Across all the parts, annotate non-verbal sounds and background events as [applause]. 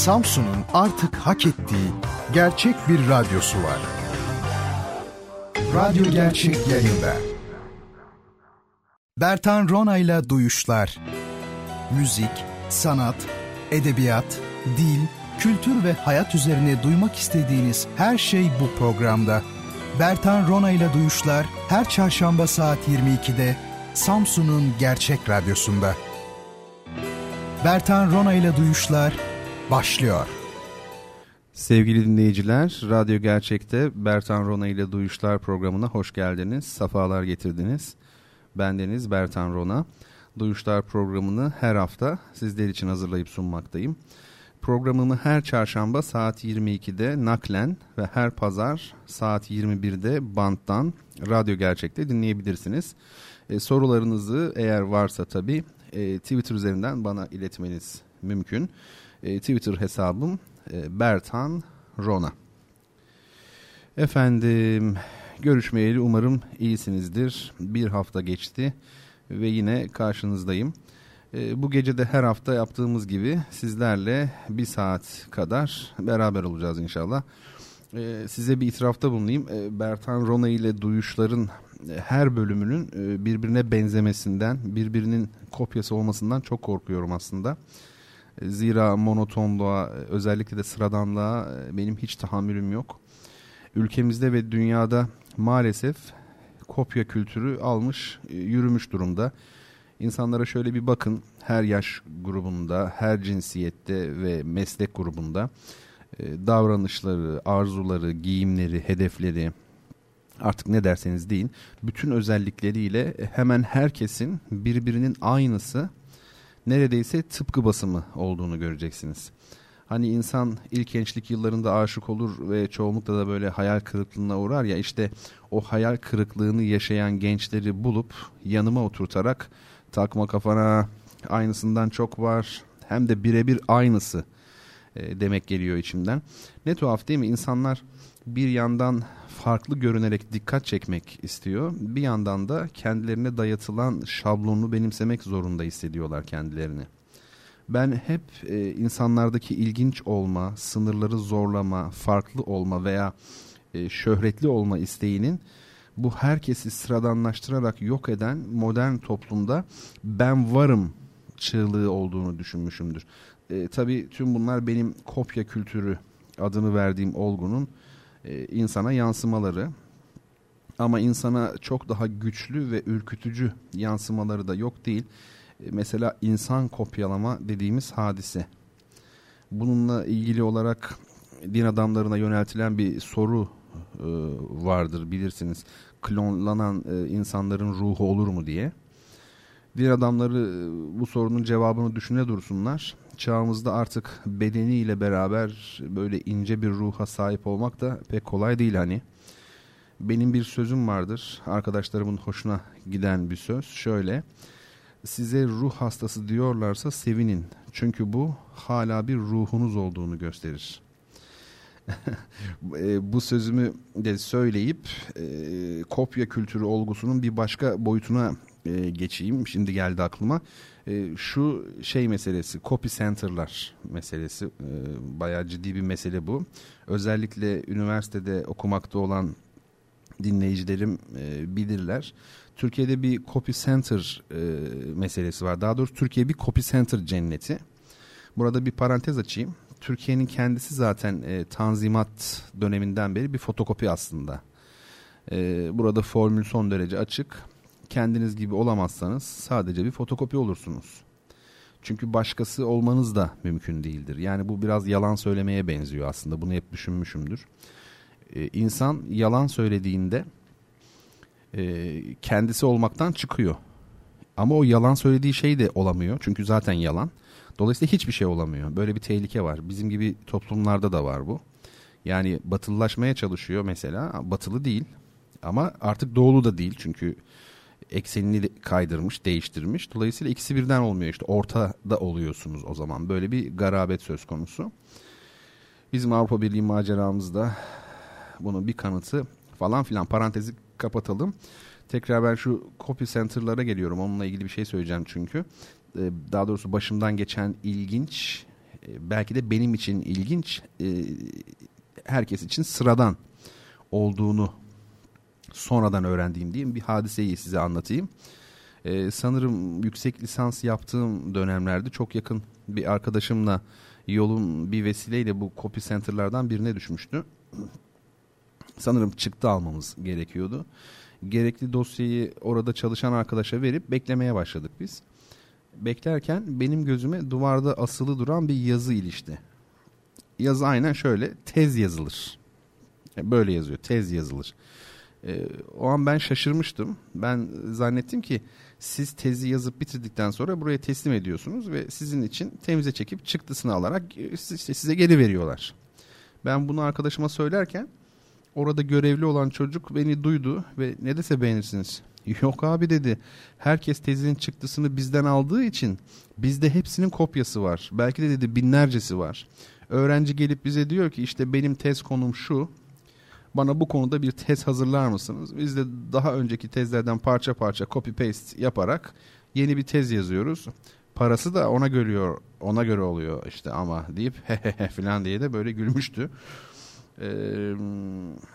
Samsun'un artık hak ettiği gerçek bir radyosu var. Radyo Gerçek yayında. Bertan Ronayla Duyuşlar. Müzik, sanat, edebiyat, dil, kültür ve hayat üzerine duymak istediğiniz her şey bu programda. Bertan Ronayla Duyuşlar her çarşamba saat 22'de Samsun'un Gerçek Radyosu'nda. Bertan Rona ile Duyuşlar başlıyor. Sevgili dinleyiciler, Radyo Gerçek'te Bertan Rona ile Duyuşlar programına hoş geldiniz, safalar getirdiniz. Bendeniz Bertan Rona. Duyuşlar programını her hafta sizler için hazırlayıp sunmaktayım. Programımı her çarşamba saat 22'de naklen ve her pazar saat 21'de banttan Radyo Gerçek'te dinleyebilirsiniz. E, sorularınızı eğer varsa tabii e, Twitter üzerinden bana iletmeniz mümkün. E, Twitter hesabım e, Bertan Rona. Efendim görüşmeyeli umarım iyisinizdir. Bir hafta geçti ve yine karşınızdayım. E, bu gece de her hafta yaptığımız gibi sizlerle bir saat kadar beraber olacağız inşallah. E, size bir itirafta bulunayım. E, Bertan Rona ile Duyuşların e, her bölümünün e, birbirine benzemesinden, birbirinin kopyası olmasından çok korkuyorum aslında. E, zira monotonluğa, özellikle de sıradanlığa benim hiç tahammülüm yok. Ülkemizde ve dünyada maalesef kopya kültürü almış, yürümüş durumda. İnsanlara şöyle bir bakın, her yaş grubunda, her cinsiyette ve meslek grubunda davranışları, arzuları, giyimleri, hedefleri, artık ne derseniz deyin bütün özellikleriyle hemen herkesin birbirinin aynısı neredeyse tıpkı basımı olduğunu göreceksiniz. Hani insan ilk gençlik yıllarında aşık olur ve çoğunlukla da böyle hayal kırıklığına uğrar ya işte o hayal kırıklığını yaşayan gençleri bulup yanıma oturtarak takma kafana aynısından çok var hem de birebir aynısı e, demek geliyor içimden. Ne tuhaf değil mi? İnsanlar bir yandan farklı görünerek dikkat çekmek istiyor. Bir yandan da kendilerine dayatılan şablonu benimsemek zorunda hissediyorlar kendilerini. Ben hep e, insanlardaki ilginç olma, sınırları zorlama, farklı olma veya e, şöhretli olma isteğinin bu herkesi sıradanlaştırarak yok eden modern toplumda ben varım çığlığı olduğunu düşünmüşümdür. E, tabii tüm bunlar benim kopya kültürü adını verdiğim olgunun e, insana yansımaları. Ama insana çok daha güçlü ve ürkütücü yansımaları da yok değil. E, mesela insan kopyalama dediğimiz hadise. Bununla ilgili olarak din adamlarına yöneltilen bir soru e, vardır bilirsiniz. Klonlanan e, insanların ruhu olur mu diye. Din adamları e, bu sorunun cevabını düşüne dursunlar çağımızda artık bedeniyle beraber böyle ince bir ruha sahip olmak da pek kolay değil hani. Benim bir sözüm vardır. Arkadaşlarımın hoşuna giden bir söz. Şöyle. Size ruh hastası diyorlarsa sevinin. Çünkü bu hala bir ruhunuz olduğunu gösterir. [laughs] E, bu sözümü de söyleyip e, kopya kültürü olgusunun bir başka boyutuna e, geçeyim. Şimdi geldi aklıma. E, şu şey meselesi, copy center'lar meselesi e, bayağı ciddi bir mesele bu. Özellikle üniversitede okumakta olan dinleyicilerim e, bilirler. Türkiye'de bir copy center e, meselesi var. Daha doğrusu Türkiye bir copy center cenneti. Burada bir parantez açayım. Türkiye'nin kendisi zaten e, tanzimat döneminden beri bir fotokopi aslında. E, burada formül son derece açık kendiniz gibi olamazsanız sadece bir fotokopi olursunuz. Çünkü başkası olmanız da mümkün değildir. Yani bu biraz yalan söylemeye benziyor aslında. Bunu hep düşünmüşümdür. Ee, insan yalan söylediğinde e, kendisi olmaktan çıkıyor. Ama o yalan söylediği şey de olamıyor. Çünkü zaten yalan. Dolayısıyla hiçbir şey olamıyor. Böyle bir tehlike var. Bizim gibi toplumlarda da var bu. Yani batılılaşmaya çalışıyor mesela. Batılı değil. Ama artık doğulu da değil. Çünkü eksenini kaydırmış, değiştirmiş. Dolayısıyla ikisi birden olmuyor işte ortada oluyorsunuz o zaman. Böyle bir garabet söz konusu. Bizim Avrupa Birliği maceramızda bunun bir kanıtı falan filan parantezi kapatalım. Tekrar ben şu copy center'lara geliyorum. Onunla ilgili bir şey söyleyeceğim çünkü. Ee, daha doğrusu başımdan geçen ilginç e, belki de benim için ilginç, e, herkes için sıradan olduğunu sonradan öğrendiğim diyeyim bir hadiseyi size anlatayım. Ee, sanırım yüksek lisans yaptığım dönemlerde çok yakın bir arkadaşımla yolun bir vesileyle bu copy center'lardan birine düşmüştü. Sanırım çıktı almamız gerekiyordu. Gerekli dosyayı orada çalışan arkadaşa verip beklemeye başladık biz. Beklerken benim gözüme duvarda asılı duran bir yazı ilişti. Yazı aynen şöyle tez yazılır. Böyle yazıyor tez yazılır. E, o an ben şaşırmıştım. Ben zannettim ki siz tezi yazıp bitirdikten sonra buraya teslim ediyorsunuz ve sizin için temize çekip çıktısını alarak e, işte size geri veriyorlar. Ben bunu arkadaşıma söylerken orada görevli olan çocuk beni duydu ve ne dese beğenirsiniz. [laughs] Yok abi dedi. Herkes tezinin çıktısını bizden aldığı için bizde hepsinin kopyası var. Belki de dedi binlercesi var. Öğrenci gelip bize diyor ki işte benim tez konum şu. Bana bu konuda bir tez hazırlar mısınız? Biz de daha önceki tezlerden parça parça copy paste yaparak yeni bir tez yazıyoruz. Parası da ona görüyor, ona göre oluyor işte ama deyip [laughs] hehehe falan diye de böyle gülmüştü. Ee,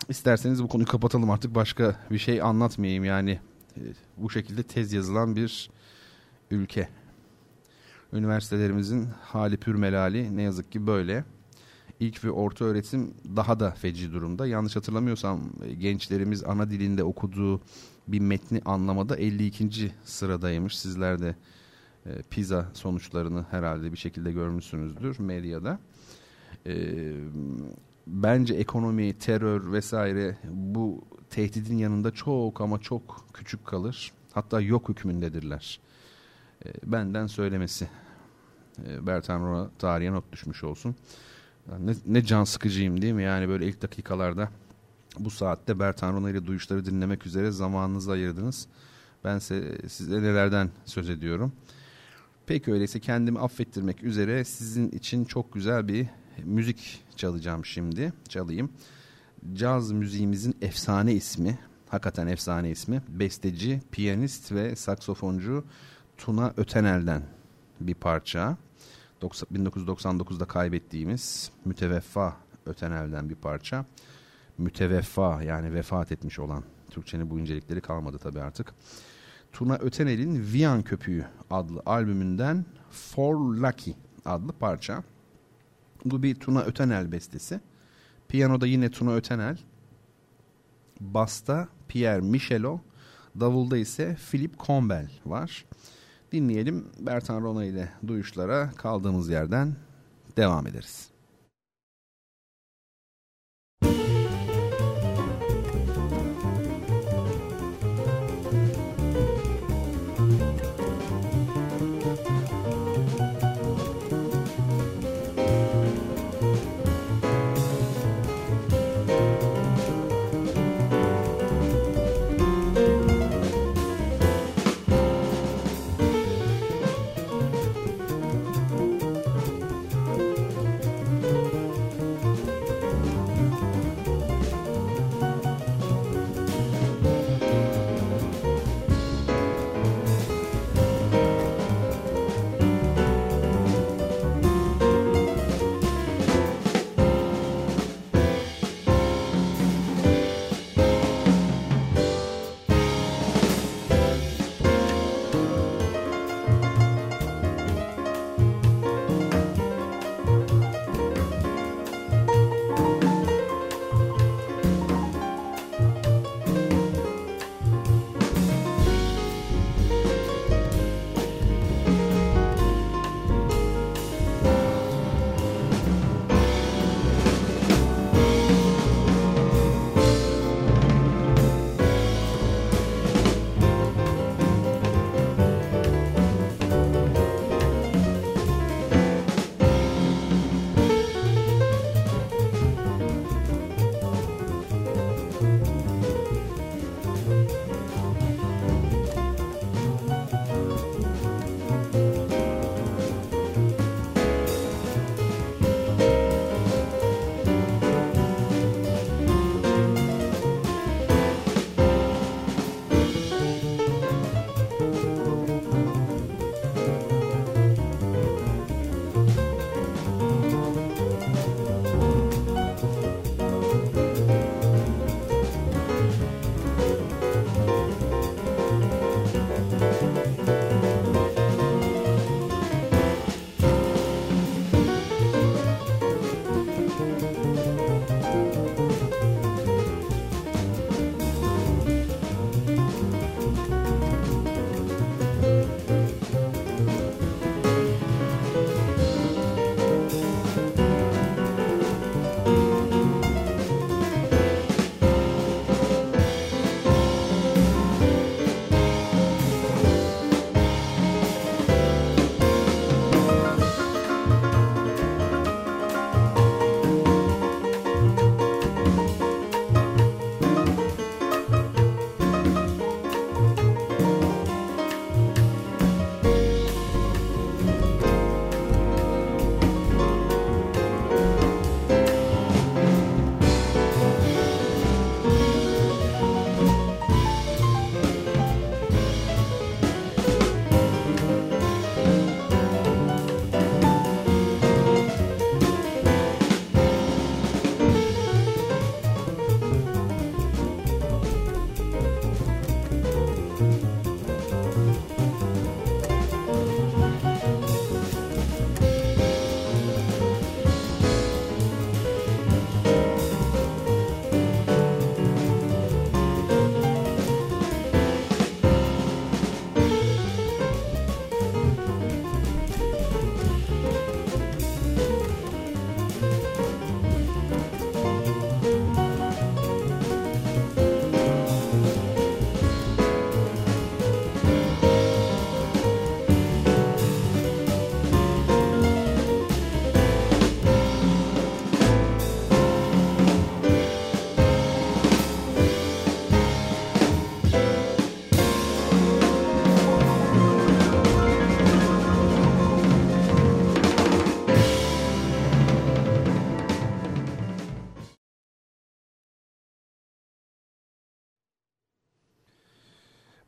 isterseniz bu konuyu kapatalım artık başka bir şey anlatmayayım yani e, bu şekilde tez yazılan bir ülke. Üniversitelerimizin hali pür melali ne yazık ki böyle ilk ve orta öğretim daha da feci durumda. Yanlış hatırlamıyorsam e, gençlerimiz ana dilinde okuduğu bir metni anlamada 52. sıradaymış. Sizler de e, PISA sonuçlarını herhalde bir şekilde görmüşsünüzdür medyada. E, bence ekonomi, terör vesaire bu tehdidin yanında çok ama çok küçük kalır. Hatta yok hükmündedirler. E, benden söylemesi. E, Bertan Rona tarihe not düşmüş olsun. Ne, ne can sıkıcıyım değil mi? Yani böyle ilk dakikalarda bu saatte Bertan Rona ile duyuşları dinlemek üzere zamanınızı ayırdınız. Ben size, size nelerden söz ediyorum. Peki öyleyse kendimi affettirmek üzere sizin için çok güzel bir müzik çalacağım şimdi. Çalayım. Caz müziğimizin efsane ismi, hakikaten efsane ismi. Besteci, piyanist ve saksofoncu Tuna Ötenel'den bir parça. 1999'da kaybettiğimiz müteveffa Ötenel'den bir parça. Müteveffa yani vefat etmiş olan Türkçenin bu incelikleri kalmadı tabii artık. Tuna Ötenel'in Viyan Köpüğü adlı albümünden For Lucky adlı parça. Bu bir Tuna Ötenel bestesi. Piyanoda yine Tuna Ötenel. Basta Pierre Michelot. Davulda ise Philip Combel var. Dinleyelim Bertan Rona ile duyuşlara kaldığımız yerden devam ederiz.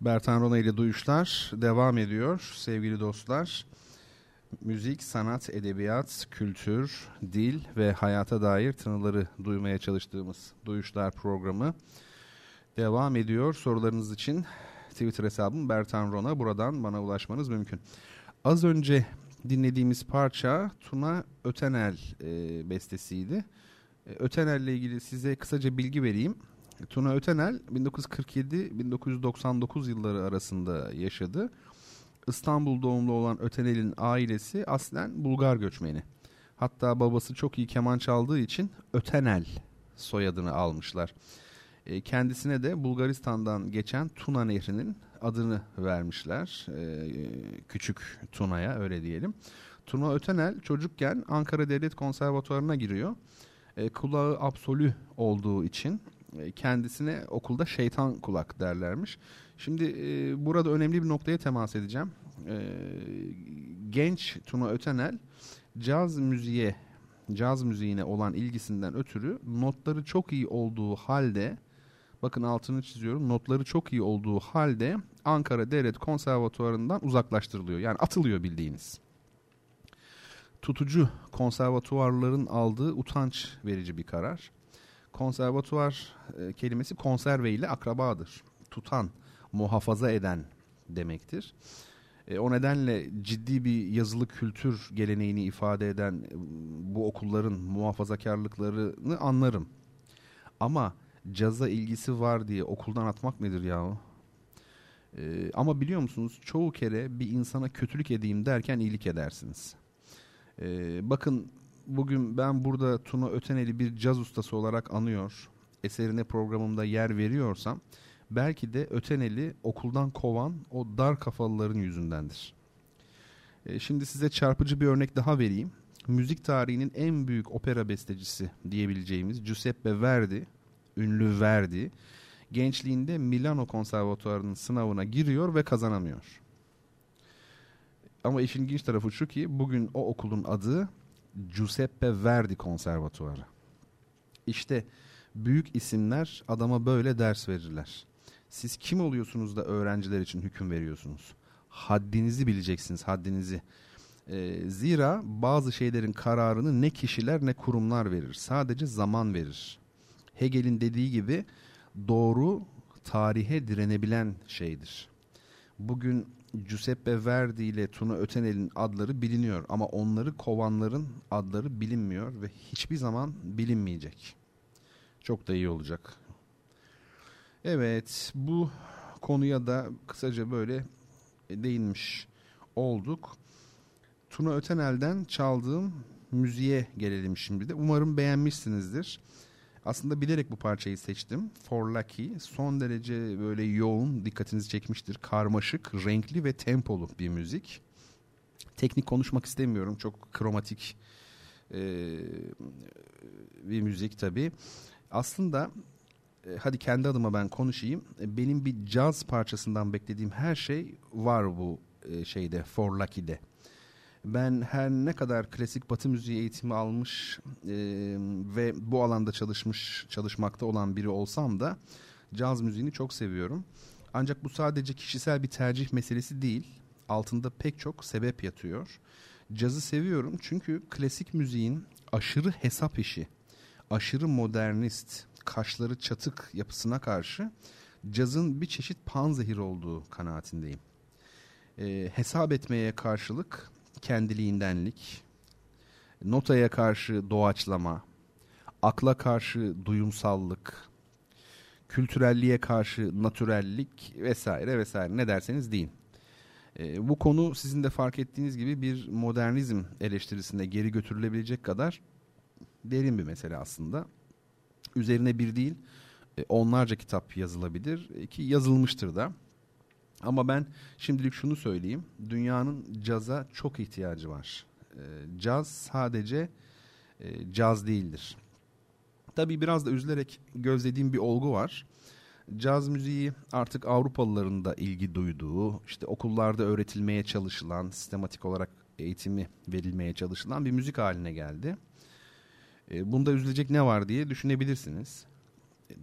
Bertan Rona ile Duyuşlar devam ediyor sevgili dostlar. Müzik, sanat, edebiyat, kültür, dil ve hayata dair tınıları duymaya çalıştığımız Duyuşlar programı devam ediyor. Sorularınız için Twitter hesabım Bertan Rona. Buradan bana ulaşmanız mümkün. Az önce dinlediğimiz parça Tuna Ötenel e, bestesiydi. E, Ötenel ile ilgili size kısaca bilgi vereyim. Tuna Ötenel 1947-1999 yılları arasında yaşadı. İstanbul doğumlu olan Ötenel'in ailesi aslen Bulgar göçmeni. Hatta babası çok iyi keman çaldığı için Ötenel soyadını almışlar. E, kendisine de Bulgaristan'dan geçen Tuna Nehri'nin adını vermişler. E, küçük Tuna'ya öyle diyelim. Tuna Ötenel çocukken Ankara Devlet Konservatuvarı'na giriyor. E, kulağı absolü olduğu için kendisine okulda şeytan kulak derlermiş. Şimdi e, burada önemli bir noktaya temas edeceğim. E, genç Tuna Ötenel caz müziğe, caz müziğine olan ilgisinden ötürü notları çok iyi olduğu halde bakın altını çiziyorum notları çok iyi olduğu halde Ankara Devlet Konservatuvarı'ndan uzaklaştırılıyor. Yani atılıyor bildiğiniz. Tutucu konservatuvarların aldığı utanç verici bir karar. Konservatuvar e, kelimesi konserve ile akrabadır. Tutan, muhafaza eden demektir. E, o nedenle ciddi bir yazılı kültür geleneğini ifade eden e, bu okulların muhafazakarlıklarını anlarım. Ama caza ilgisi var diye okuldan atmak nedir yahu? E, ama biliyor musunuz çoğu kere bir insana kötülük edeyim derken iyilik edersiniz. E, bakın bugün ben burada Tuna Ötenel'i bir caz ustası olarak anıyor, eserine programımda yer veriyorsam belki de Ötenel'i okuldan kovan o dar kafalıların yüzündendir. E, şimdi size çarpıcı bir örnek daha vereyim. Müzik tarihinin en büyük opera bestecisi diyebileceğimiz Giuseppe Verdi, ünlü Verdi, gençliğinde Milano Konservatuarı'nın sınavına giriyor ve kazanamıyor. Ama işin ilginç tarafı şu ki bugün o okulun adı Giuseppe Verdi Konservatuarı. İşte büyük isimler adama böyle ders verirler. Siz kim oluyorsunuz da öğrenciler için hüküm veriyorsunuz? Haddinizi bileceksiniz, haddinizi. E, zira bazı şeylerin kararını ne kişiler ne kurumlar verir. Sadece zaman verir. Hegel'in dediği gibi doğru tarihe direnebilen şeydir. Bugün Giuseppe Verdi ile Tuna Ötenel'in adları biliniyor ama onları kovanların adları bilinmiyor ve hiçbir zaman bilinmeyecek. Çok da iyi olacak. Evet bu konuya da kısaca böyle değinmiş olduk. Tuna Ötenel'den çaldığım müziğe gelelim şimdi de. Umarım beğenmişsinizdir. Aslında bilerek bu parçayı seçtim. For Lucky son derece böyle yoğun, dikkatinizi çekmiştir. Karmaşık, renkli ve tempolu bir müzik. Teknik konuşmak istemiyorum. Çok kromatik e, bir müzik tabii. Aslında e, hadi kendi adıma ben konuşayım. E, benim bir caz parçasından beklediğim her şey var bu e, şeyde For Lucky'de. Ben her ne kadar klasik batı müziği eğitimi almış e, ve bu alanda çalışmış çalışmakta olan biri olsam da caz müziğini çok seviyorum. Ancak bu sadece kişisel bir tercih meselesi değil. Altında pek çok sebep yatıyor. Cazı seviyorum çünkü klasik müziğin aşırı hesap işi, aşırı modernist, kaşları çatık yapısına karşı cazın bir çeşit panzehir olduğu kanaatindeyim. E, hesap etmeye karşılık kendiliğindenlik, notaya karşı doğaçlama, akla karşı duyumsallık, kültürelliğe karşı natürellik vesaire vesaire ne derseniz deyin. E, bu konu sizin de fark ettiğiniz gibi bir modernizm eleştirisinde geri götürülebilecek kadar derin bir mesele aslında. Üzerine bir değil e, onlarca kitap yazılabilir e, ki yazılmıştır da. Ama ben şimdilik şunu söyleyeyim. Dünyanın caza çok ihtiyacı var. E, caz sadece e, caz değildir. Tabii biraz da üzülerek gözlediğim bir olgu var. Caz müziği artık Avrupalıların da ilgi duyduğu, işte okullarda öğretilmeye çalışılan, sistematik olarak eğitimi verilmeye çalışılan bir müzik haline geldi. E, bunda üzülecek ne var diye düşünebilirsiniz.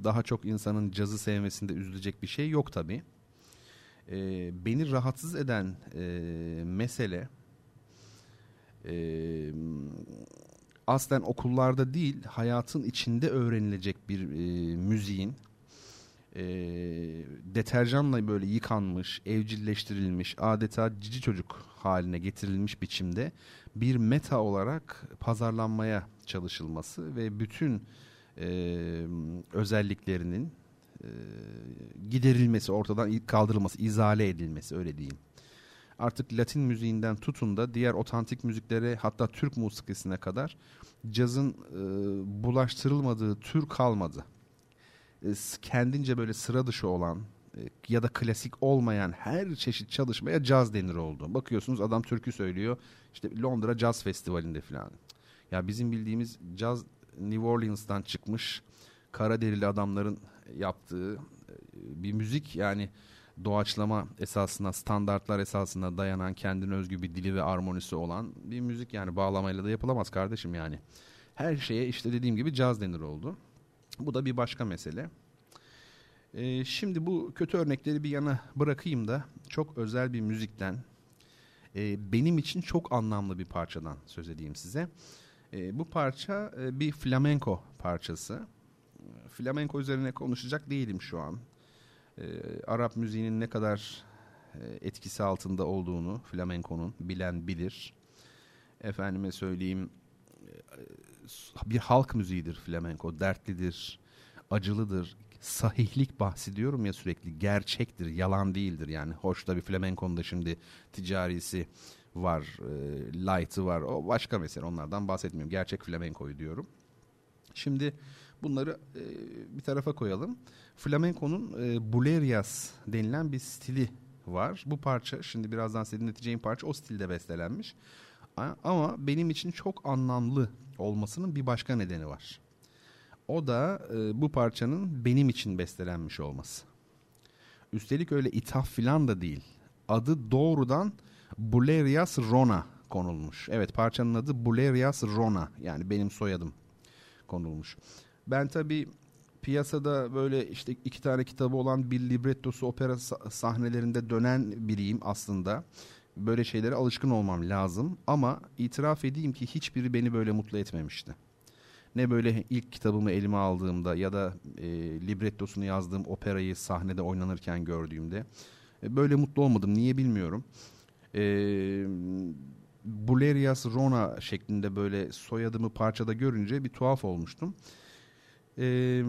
Daha çok insanın cazı sevmesinde üzülecek bir şey yok tabii. E, beni rahatsız eden e, mesele e, aslen okullarda değil hayatın içinde öğrenilecek bir e, müziğin e, deterjanla böyle yıkanmış, evcilleştirilmiş, adeta cici çocuk haline getirilmiş biçimde bir meta olarak pazarlanmaya çalışılması ve bütün e, özelliklerinin e, giderilmesi, ortadan kaldırılması, izale edilmesi öyle diyeyim. Artık Latin müziğinden tutun da diğer otantik müziklere hatta Türk musikisine kadar cazın e, bulaştırılmadığı tür kalmadı. E, kendince böyle sıra dışı olan e, ya da klasik olmayan her çeşit çalışmaya caz denir oldu. Bakıyorsunuz adam türkü söylüyor işte Londra Jazz Festivali'nde falan. Ya bizim bildiğimiz caz New Orleans'tan çıkmış kara derili adamların yaptığı e, bir müzik yani doğaçlama esasına standartlar esasına dayanan kendine özgü bir dili ve armonisi olan bir müzik yani bağlamayla da yapılamaz kardeşim yani. Her şeye işte dediğim gibi caz denir oldu. Bu da bir başka mesele. Ee, şimdi bu kötü örnekleri bir yana bırakayım da çok özel bir müzikten e, benim için çok anlamlı bir parçadan söz edeyim size. E, bu parça e, bir flamenco parçası. Flamenco üzerine konuşacak değilim şu an. E, Arap müziğinin ne kadar e, etkisi altında olduğunu flamenco'nun bilen bilir. Efendime söyleyeyim e, bir halk müziğidir flamenco. Dertlidir, acılıdır. Sahihlik bahsediyorum ya sürekli. Gerçektir, yalan değildir yani. Hoş da bir flamenco'nun da şimdi ticarisi var, e, light'ı var. O başka mesele onlardan bahsetmiyorum. Gerçek flamenco'yu diyorum. Şimdi bunları e, bir tarafa koyalım. Flamenco'nun e, Bulerias denilen bir stili var. Bu parça şimdi birazdan size dinleteceğim parça o stilde bestelenmiş. Ama benim için çok anlamlı olmasının bir başka nedeni var. O da e, bu parçanın benim için bestelenmiş olması. Üstelik öyle ithaf filan da değil. Adı doğrudan Bulerias Rona konulmuş. Evet parçanın adı Bulerias Rona yani benim soyadım konulmuş. Ben tabi piyasada böyle işte iki tane kitabı olan bir librettosu opera sahnelerinde dönen biriyim aslında. Böyle şeylere alışkın olmam lazım ama itiraf edeyim ki hiçbiri beni böyle mutlu etmemişti. Ne böyle ilk kitabımı elime aldığımda ya da e, librettosunu yazdığım operayı sahnede oynanırken gördüğümde e, böyle mutlu olmadım. Niye bilmiyorum. E, Bulerias Rona şeklinde böyle soyadımı parçada görünce bir tuhaf olmuştum. E,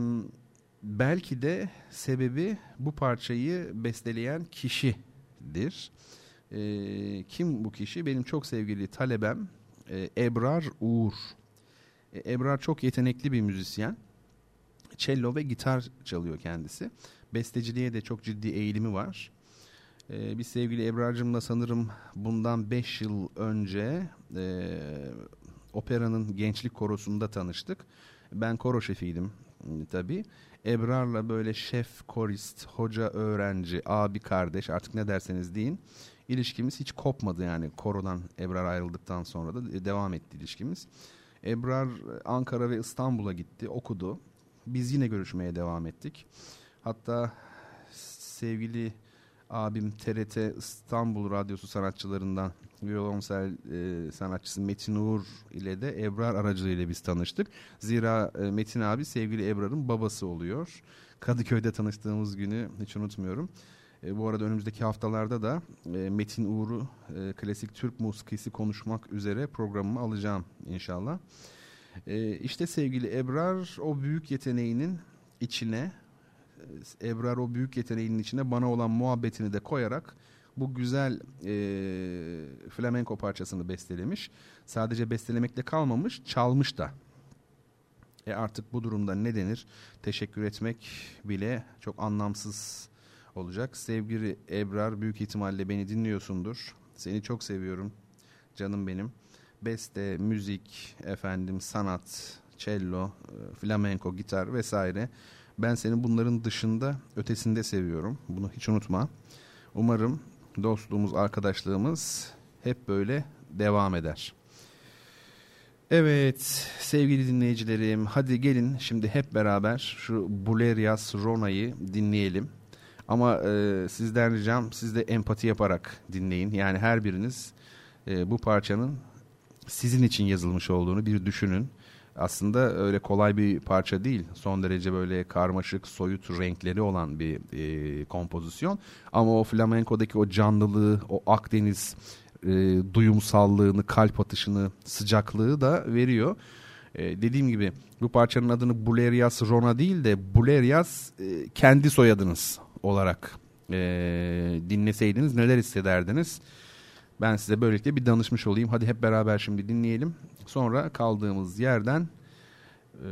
belki de sebebi bu parçayı besteleyen kişidir. E, kim bu kişi? Benim çok sevgili talebem e, Ebrar Uğur. E, Ebrar çok yetenekli bir müzisyen. Cello ve gitar çalıyor kendisi. Besteciliğe de çok ciddi eğilimi var. Ee, biz sevgili Ebrar'cığımla sanırım bundan 5 yıl önce e, operanın gençlik korosunda tanıştık. Ben koro şefiydim e, tabii. Ebrar'la böyle şef, korist, hoca, öğrenci, abi, kardeş artık ne derseniz deyin. İlişkimiz hiç kopmadı yani korodan Ebrar ayrıldıktan sonra da devam etti ilişkimiz. Ebrar Ankara ve İstanbul'a gitti, okudu. Biz yine görüşmeye devam ettik. Hatta sevgili abim TRT İstanbul Radyosu sanatçılarından violonsel e, sanatçısı Metin Uğur ile de Ebrar aracılığıyla biz tanıştık. Zira e, Metin abi sevgili Ebrar'ın babası oluyor. Kadıköy'de tanıştığımız günü hiç unutmuyorum. E, bu arada önümüzdeki haftalarda da e, Metin Uğur'u e, klasik Türk musikisi konuşmak üzere programımı alacağım inşallah. E, işte sevgili Ebrar o büyük yeteneğinin içine Ebrar o büyük yeteneğinin içine bana olan muhabbetini de koyarak bu güzel e, flamenko parçasını bestelemiş. Sadece bestelemekle kalmamış, çalmış da. E artık bu durumda ne denir? Teşekkür etmek bile çok anlamsız olacak. Sevgili Ebrar büyük ihtimalle beni dinliyorsundur. Seni çok seviyorum canım benim. Beste, müzik, efendim sanat, cello, e, flamenko, gitar vesaire. Ben seni bunların dışında ötesinde seviyorum. Bunu hiç unutma. Umarım dostluğumuz, arkadaşlığımız hep böyle devam eder. Evet sevgili dinleyicilerim hadi gelin şimdi hep beraber şu Bulerias Rona'yı dinleyelim. Ama e, sizden ricam siz de empati yaparak dinleyin. Yani her biriniz e, bu parçanın sizin için yazılmış olduğunu bir düşünün. Aslında öyle kolay bir parça değil. Son derece böyle karmaşık, soyut renkleri olan bir e, kompozisyon. Ama o flamenkodaki o canlılığı, o Akdeniz e, duyumsallığını, kalp atışını, sıcaklığı da veriyor. E, dediğim gibi bu parçanın adını Bulerias Rona değil de Bulerias e, kendi soyadınız olarak e, dinleseydiniz neler hissederdiniz? Ben size böylelikle bir danışmış olayım. Hadi hep beraber şimdi dinleyelim. Sonra kaldığımız yerden e,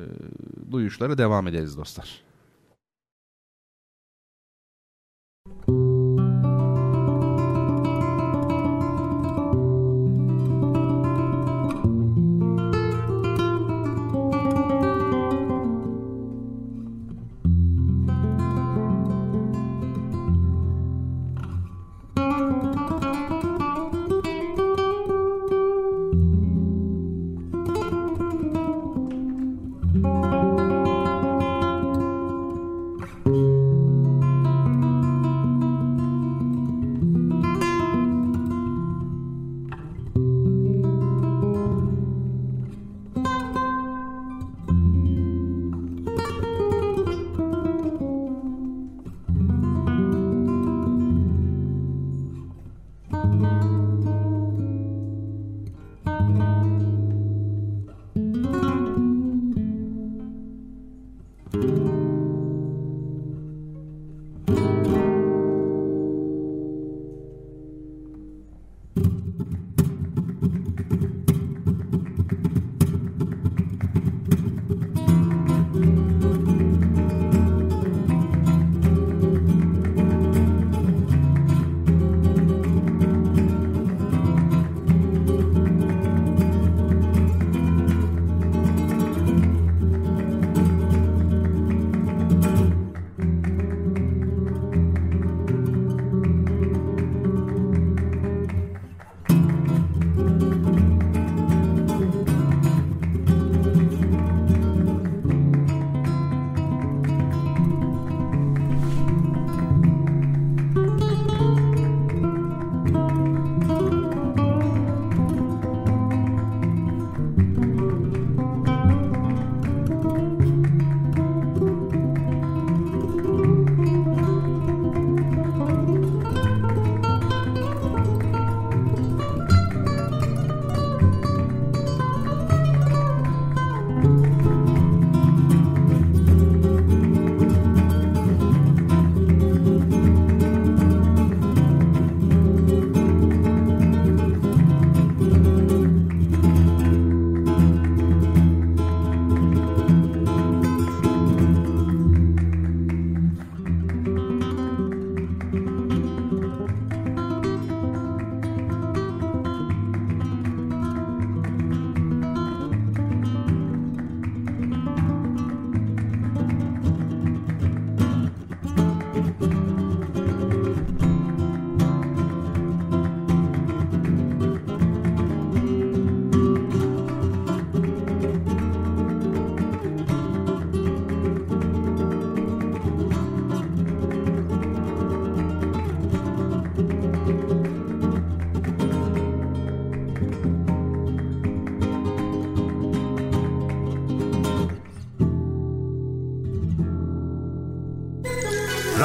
duyuşlara devam ederiz dostlar. Müzik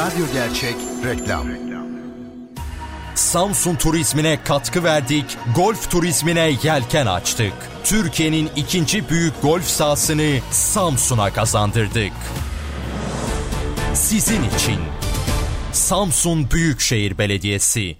Radyo Gerçek Reklam Samsun turizmine katkı verdik, golf turizmine yelken açtık. Türkiye'nin ikinci büyük golf sahasını Samsun'a kazandırdık. Sizin için Samsun Büyükşehir Belediyesi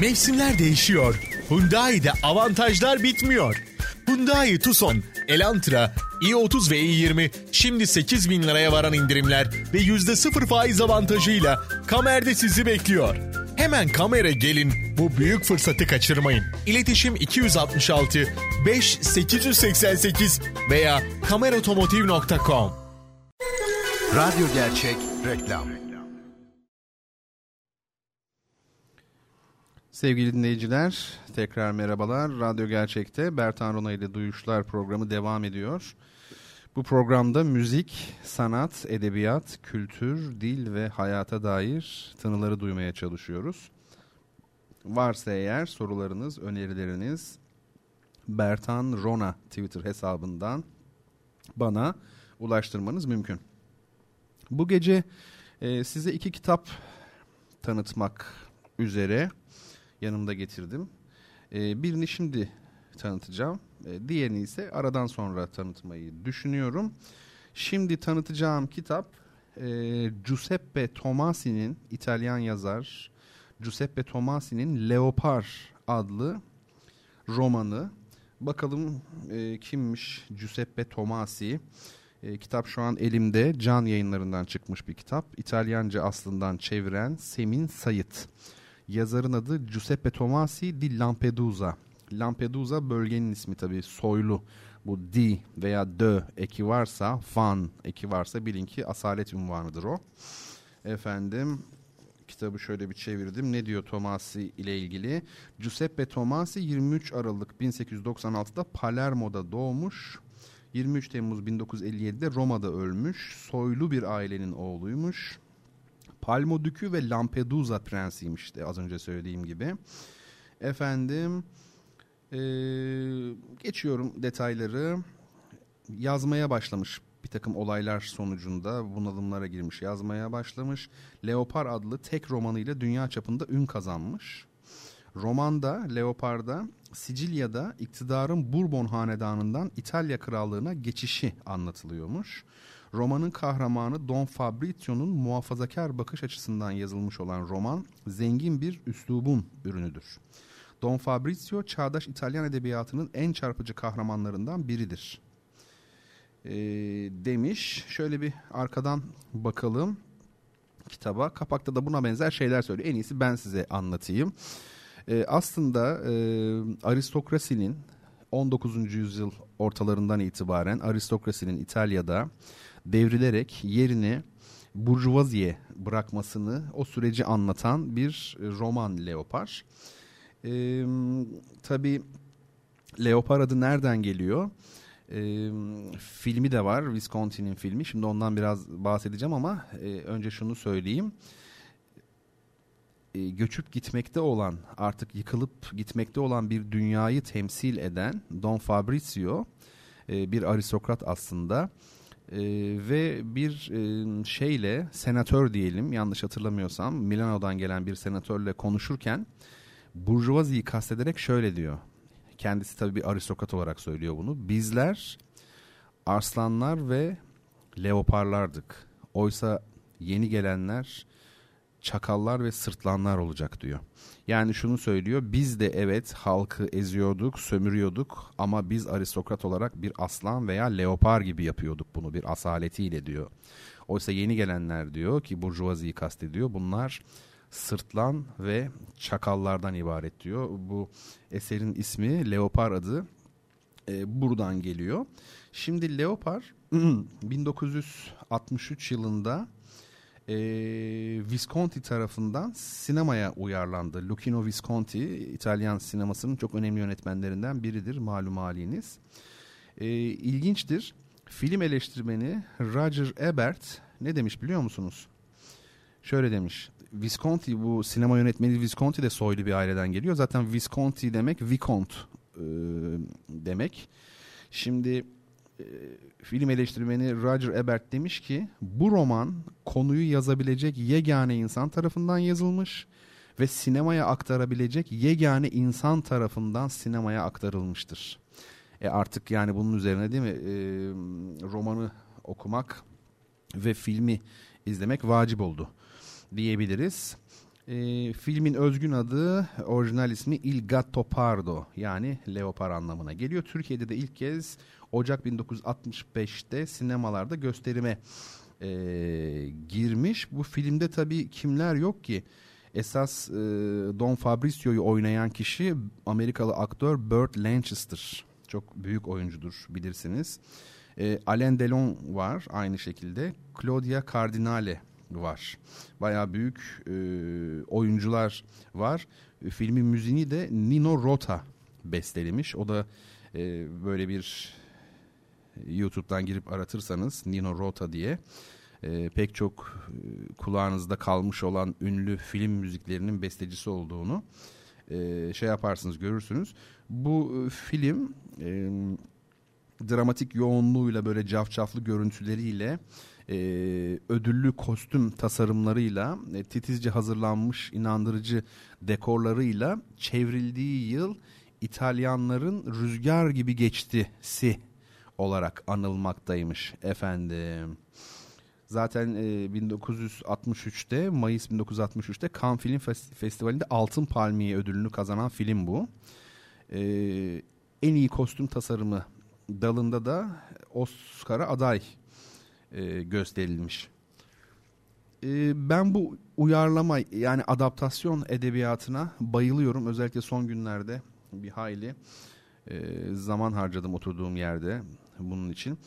Mevsimler değişiyor. Hyundai'de avantajlar bitmiyor. Hyundai Tucson, Elantra, i30 ve i20 şimdi 8 bin liraya varan indirimler ve %0 faiz avantajıyla Kamer'de sizi bekliyor. Hemen Kamer'e gelin bu büyük fırsatı kaçırmayın. İletişim 266 5 888 veya kamerotomotiv.com Radyo Gerçek Reklam Sevgili dinleyiciler, tekrar merhabalar. Radyo Gerçek'te Bertan Rona ile Duyuşlar programı devam ediyor. Bu programda müzik, sanat, edebiyat, kültür, dil ve hayata dair tınıları duymaya çalışıyoruz. Varsa eğer sorularınız, önerileriniz Bertan Rona Twitter hesabından bana ulaştırmanız mümkün. Bu gece e, size iki kitap tanıtmak üzere yanımda getirdim. E, birini şimdi tanıtacağım. E, diğerini ise aradan sonra tanıtmayı düşünüyorum. Şimdi tanıtacağım kitap e, Giuseppe Tomasi'nin İtalyan yazar Giuseppe Tomasi'nin Leopar adlı romanı. Bakalım e, kimmiş Giuseppe Tomasi? E, kitap şu an elimde. Can yayınlarından çıkmış bir kitap. İtalyanca aslından çeviren Semin Sayıt. Yazarın adı Giuseppe Tomasi di Lampedusa. Lampedusa bölgenin ismi tabii soylu. Bu di veya dö eki varsa, van eki varsa bilin ki asalet unvanıdır o. Efendim kitabı şöyle bir çevirdim. Ne diyor Tomasi ile ilgili? Giuseppe Tomasi 23 Aralık 1896'da Palermo'da doğmuş. 23 Temmuz 1957'de Roma'da ölmüş. Soylu bir ailenin oğluymuş. Palmo Dükü ve Lampedusa prensiymiş de az önce söylediğim gibi. Efendim ee, geçiyorum detayları. Yazmaya başlamış bir takım olaylar sonucunda bunalımlara girmiş yazmaya başlamış. Leopar adlı tek romanıyla dünya çapında ün kazanmış. Romanda Leopar'da Sicilya'da iktidarın Bourbon hanedanından İtalya krallığına geçişi anlatılıyormuş. Romanın kahramanı Don Fabrizio'nun muhafazakar bakış açısından yazılmış olan roman zengin bir üslubun ürünüdür. Don Fabrizio çağdaş İtalyan edebiyatının en çarpıcı kahramanlarından biridir. E, demiş. Şöyle bir arkadan bakalım kitaba. Kapakta da buna benzer şeyler söylüyor. En iyisi ben size anlatayım. E, aslında e, aristokrasinin 19. yüzyıl ortalarından itibaren aristokrasinin İtalya'da devrilerek yerini burjuvaziye bırakmasını o süreci anlatan bir roman Leopar. E, tabii Leopar adı nereden geliyor? E, filmi de var Visconti'nin filmi. Şimdi ondan biraz bahsedeceğim ama e, önce şunu söyleyeyim. E, göçüp gitmekte olan artık yıkılıp gitmekte olan bir dünyayı temsil eden Don Fabrizio e, bir aristokrat aslında. Ee, ve bir e, şeyle senatör diyelim yanlış hatırlamıyorsam Milano'dan gelen bir senatörle konuşurken Burjuvazi'yi kastederek şöyle diyor. Kendisi tabii bir aristokrat olarak söylüyor bunu. Bizler arslanlar ve leoparlardık. Oysa yeni gelenler çakallar ve sırtlanlar olacak diyor. Yani şunu söylüyor biz de evet halkı eziyorduk, sömürüyorduk ama biz aristokrat olarak bir aslan veya leopar gibi yapıyorduk bunu bir asaletiyle diyor. Oysa yeni gelenler diyor ki burjuvaziyi kastediyor bunlar sırtlan ve çakallardan ibaret diyor. Bu eserin ismi Leopar adı e, buradan geliyor. Şimdi Leopar [clears throat] 1963 yılında e, Visconti tarafından sinemaya uyarlandı. Lucchino Visconti İtalyan sinemasının çok önemli yönetmenlerinden biridir malum haliniz. E, ilginçtir. Film eleştirmeni Roger Ebert ne demiş biliyor musunuz? Şöyle demiş. Visconti bu sinema yönetmeni Visconti de soylu bir aileden geliyor. Zaten Visconti demek Vicomte e, demek. Şimdi e, film eleştirmeni Roger Ebert demiş ki bu roman konuyu yazabilecek yegane insan tarafından yazılmış ve sinemaya aktarabilecek yegane insan tarafından sinemaya aktarılmıştır. E artık yani bunun üzerine değil mi e, romanı okumak ve filmi izlemek vacip oldu diyebiliriz. E, filmin özgün adı, orijinal ismi Il Gatto Pardo yani leopar anlamına geliyor. Türkiye'de de ilk kez Ocak 1965'te sinemalarda gösterime e, girmiş. Bu filmde tabii kimler yok ki? Esas e, Don Fabrizio'yu oynayan kişi Amerikalı aktör Burt Lancaster. Çok büyük oyuncudur bilirsiniz. E, Alain Delon var aynı şekilde. Claudia Cardinale var. Baya büyük e, oyuncular var. E, filmin müziğini de Nino Rota bestelemiş. O da e, böyle bir YouTube'dan girip aratırsanız Nino Rota diye e, pek çok e, kulağınızda kalmış olan ünlü film müziklerinin bestecisi olduğunu e, şey yaparsınız görürsünüz. Bu e, film e, dramatik yoğunluğuyla böyle cafcaflı görüntüleriyle e, ödüllü kostüm tasarımlarıyla e, titizce hazırlanmış inandırıcı dekorlarıyla çevrildiği yıl İtalyanların rüzgar gibi geçtisi olarak anılmaktaymış efendim. Zaten e, 1963'te Mayıs 1963'te Cannes Film Festivali'nde Altın Palmiye ödülünü kazanan film bu. E, en iyi kostüm tasarımı dalında da Oscar'a aday e, gösterilmiş. E, ben bu uyarlama yani adaptasyon edebiyatına bayılıyorum. Özellikle son günlerde bir hayli e, zaman harcadım oturduğum yerde bunun için.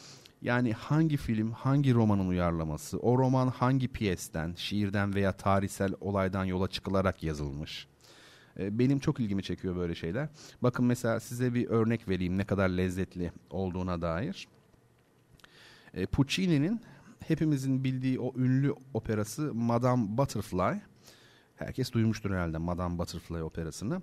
Yani hangi film, hangi romanın uyarlaması, o roman hangi piyesten, şiirden veya tarihsel olaydan yola çıkılarak yazılmış. E, benim çok ilgimi çekiyor böyle şeyler. Bakın mesela size bir örnek vereyim ne kadar lezzetli olduğuna dair. E, Puccini'nin hepimizin bildiği o ünlü operası Madame Butterfly. Herkes duymuştur herhalde Madame Butterfly operasını.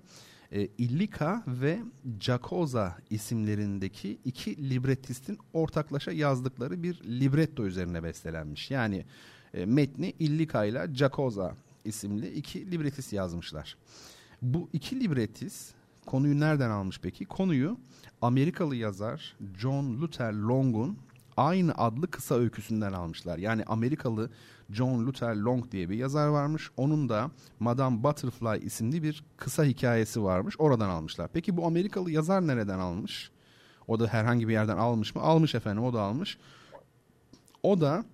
E, Illika ve Giacosa isimlerindeki iki librettistin ortaklaşa yazdıkları bir libretto üzerine bestelenmiş. Yani e, metni Illika ile Giacosa isimli iki librettist yazmışlar. Bu iki libretist konuyu nereden almış peki? Konuyu Amerikalı yazar John Luther Long'un aynı adlı kısa öyküsünden almışlar. Yani Amerikalı John Luther Long diye bir yazar varmış. Onun da Madame Butterfly isimli bir kısa hikayesi varmış. Oradan almışlar. Peki bu Amerikalı yazar nereden almış? O da herhangi bir yerden almış mı? Almış efendim o da almış. O da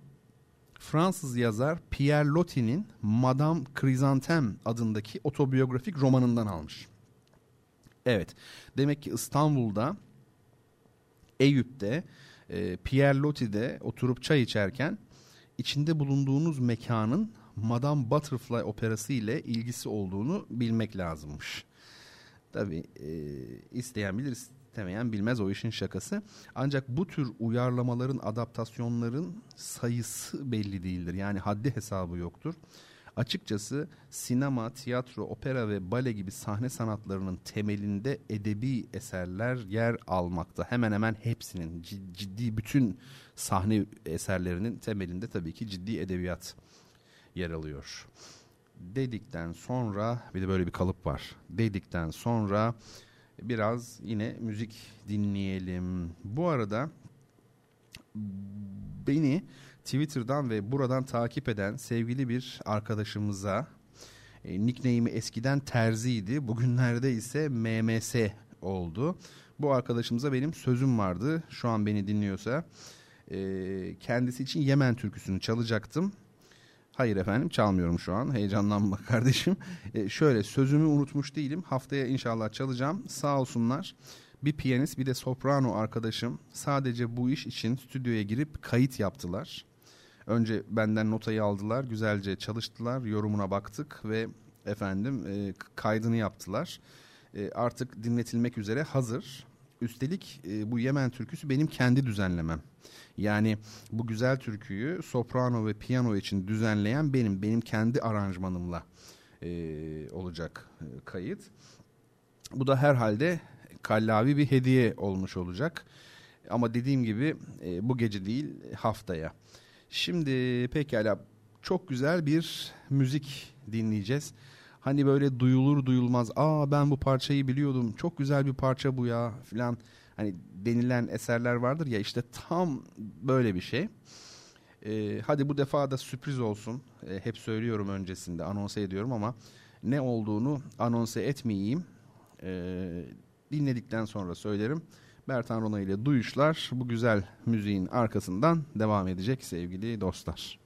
Fransız yazar Pierre Loti'nin Madame Chrysanthème adındaki otobiyografik romanından almış. Evet. Demek ki İstanbul'da Eyüp'te e, Pierre Loti'de oturup çay içerken içinde bulunduğunuz mekanın Madame Butterfly operası ile ilgisi olduğunu bilmek lazımmış. Tabi e, isteyen bilir istemeyen bilmez o işin şakası. Ancak bu tür uyarlamaların, adaptasyonların sayısı belli değildir. Yani haddi hesabı yoktur. Açıkçası sinema, tiyatro, opera ve bale gibi sahne sanatlarının temelinde edebi eserler yer almakta. Hemen hemen hepsinin ciddi bütün sahne eserlerinin temelinde tabii ki ciddi edebiyat yer alıyor. Dedikten sonra bir de böyle bir kalıp var. Dedikten sonra biraz yine müzik dinleyelim. Bu arada beni Twitter'dan ve buradan takip eden sevgili bir arkadaşımıza e, nickname'i eskiden Terzi'ydi. Bugünlerde ise MMS oldu. Bu arkadaşımıza benim sözüm vardı. Şu an beni dinliyorsa. E, kendisi için Yemen türküsünü çalacaktım. Hayır efendim çalmıyorum şu an. Heyecanlanma [laughs] kardeşim. E, şöyle sözümü unutmuş değilim. Haftaya inşallah çalacağım. Sağ olsunlar. Bir piyanist bir de soprano arkadaşım sadece bu iş için stüdyoya girip kayıt yaptılar. Önce benden notayı aldılar, güzelce çalıştılar, yorumuna baktık ve efendim e, kaydını yaptılar. E, artık dinletilmek üzere hazır. Üstelik e, bu Yemen türküsü benim kendi düzenlemem. Yani bu güzel türküyü soprano ve piyano için düzenleyen benim, benim kendi aranjmanımla e, olacak e, kayıt. Bu da herhalde kallavi bir hediye olmuş olacak. Ama dediğim gibi e, bu gece değil haftaya. Şimdi pekala çok güzel bir müzik dinleyeceğiz. Hani böyle duyulur duyulmaz aa ben bu parçayı biliyordum çok güzel bir parça bu ya filan hani denilen eserler vardır ya işte tam böyle bir şey. Ee, hadi bu defa da sürpriz olsun. Ee, hep söylüyorum öncesinde anonse ediyorum ama ne olduğunu anonse etmeyeyim. Ee, dinledikten sonra söylerim. Bertan Rona ile Duyuşlar bu güzel müziğin arkasından devam edecek sevgili dostlar.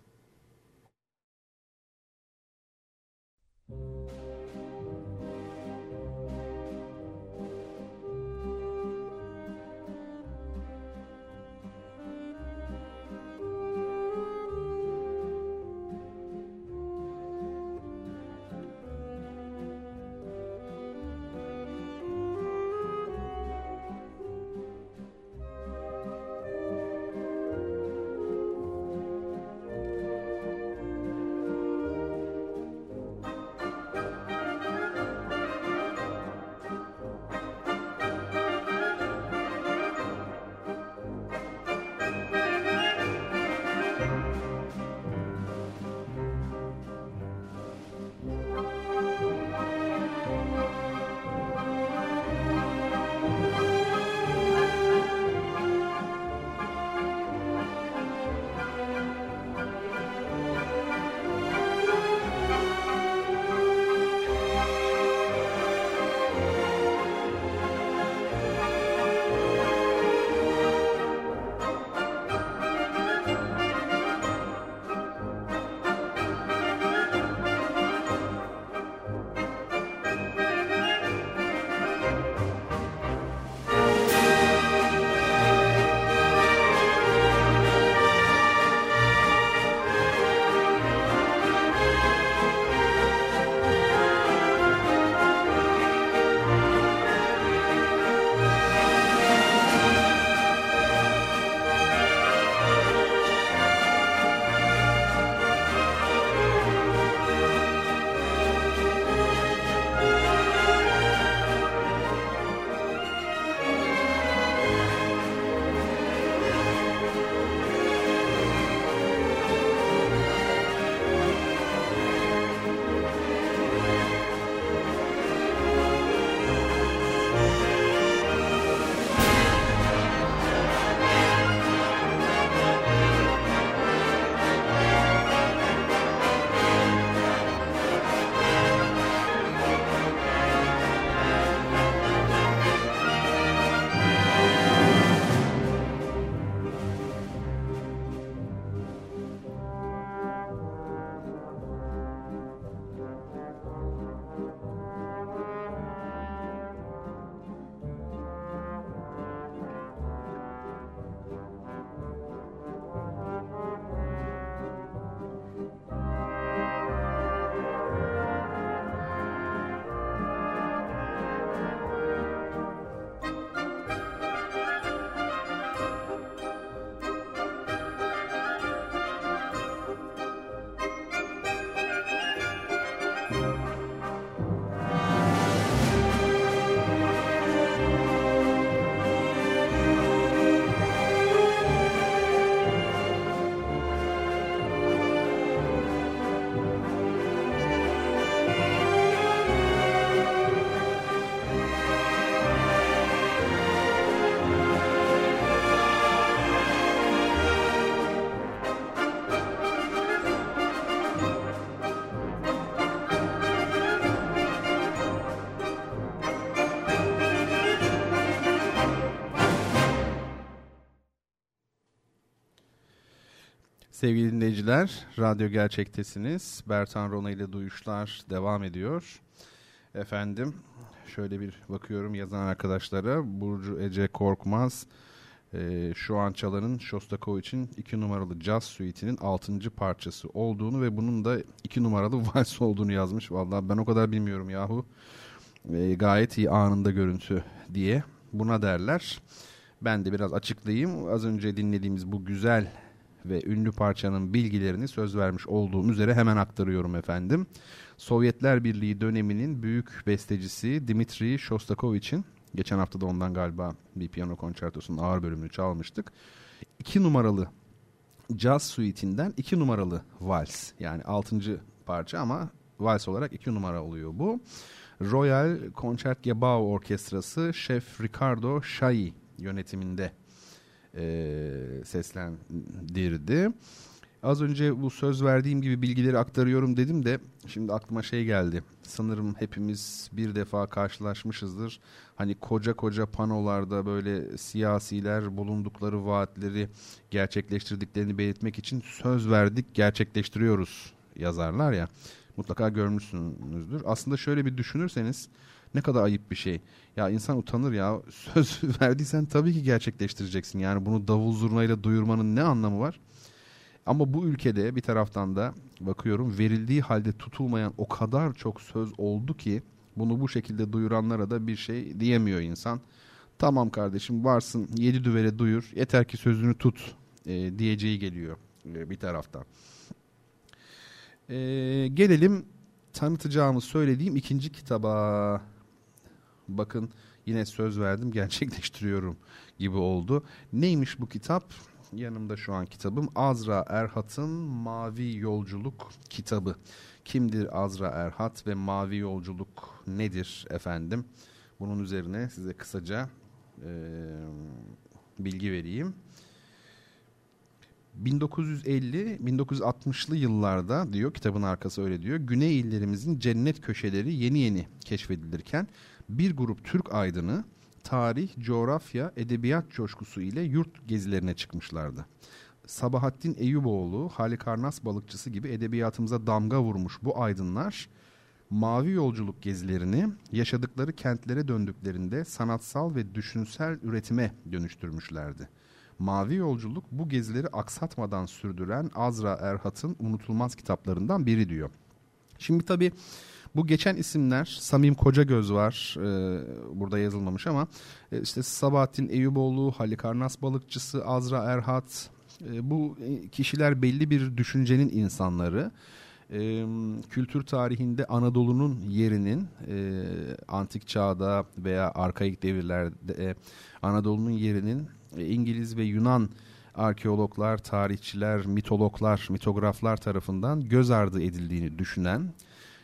Sevgili dinleyiciler, Radyo Gerçek'tesiniz. Bertan Rona ile Duyuşlar devam ediyor. Efendim, şöyle bir bakıyorum yazan arkadaşlara. Burcu Ece Korkmaz, e, şu an çalanın Shostakovich'in iki numaralı Jazz Suite'inin altıncı parçası olduğunu ve bunun da iki numaralı [laughs] vals olduğunu yazmış. Vallahi ben o kadar bilmiyorum yahu. E, gayet iyi anında görüntü diye buna derler. Ben de biraz açıklayayım. Az önce dinlediğimiz bu güzel ve ünlü parçanın bilgilerini söz vermiş olduğum üzere hemen aktarıyorum efendim. Sovyetler Birliği döneminin büyük bestecisi Dimitri Shostakovich'in geçen hafta da ondan galiba bir piyano konçertosunun ağır bölümünü çalmıştık. İki numaralı Jazz Suite'inden iki numaralı vals yani altıncı parça ama vals olarak iki numara oluyor bu. Royal Concertgebouw Orkestrası Şef Ricardo Chailly yönetiminde e, seslendirdi. Az önce bu söz verdiğim gibi bilgileri aktarıyorum dedim de şimdi aklıma şey geldi. Sanırım hepimiz bir defa karşılaşmışızdır. Hani koca koca panolarda böyle siyasiler bulundukları vaatleri gerçekleştirdiklerini belirtmek için söz verdik gerçekleştiriyoruz yazarlar ya. Mutlaka görmüşsünüzdür. Aslında şöyle bir düşünürseniz ne kadar ayıp bir şey. Ya insan utanır ya. [laughs] Söz verdiysen tabii ki gerçekleştireceksin. Yani bunu davul zurnayla duyurmanın ne anlamı var? Ama bu ülkede bir taraftan da bakıyorum verildiği halde tutulmayan o kadar çok söz oldu ki bunu bu şekilde duyuranlara da bir şey diyemiyor insan. Tamam kardeşim varsın yedi düvele duyur yeter ki sözünü tut e, diyeceği geliyor e, bir taraftan. E, gelelim tanıtacağımı söylediğim ikinci kitaba. Bakın yine söz verdim [laughs] gerçekleştiriyorum gibi oldu. Neymiş bu kitap? Yanımda şu an kitabım Azra Erhat'ın Mavi Yolculuk kitabı. Kimdir Azra Erhat ve Mavi Yolculuk nedir efendim? Bunun üzerine size kısaca e, bilgi vereyim. 1950-1960'lı yıllarda diyor kitabın arkası öyle diyor. Güney illerimizin cennet köşeleri yeni yeni keşfedilirken bir grup Türk aydını tarih, coğrafya, edebiyat coşkusu ile yurt gezilerine çıkmışlardı. Sabahattin Eyüboğlu, Halikarnas balıkçısı gibi edebiyatımıza damga vurmuş bu aydınlar mavi yolculuk gezilerini yaşadıkları kentlere döndüklerinde sanatsal ve düşünsel üretime dönüştürmüşlerdi. Mavi Yolculuk bu gezileri aksatmadan sürdüren Azra Erhat'ın unutulmaz kitaplarından biri diyor. Şimdi tabii bu geçen isimler Samim Kocagöz var e, burada yazılmamış ama e, işte Sabahattin Eyüboğlu, Halikarnas Balıkçısı, Azra Erhat e, bu kişiler belli bir düşüncenin insanları. E, kültür tarihinde Anadolu'nun yerinin e, antik çağda veya arkaik devirlerde e, Anadolu'nun yerinin e, İngiliz ve Yunan arkeologlar, tarihçiler, mitologlar, mitograflar tarafından göz ardı edildiğini düşünen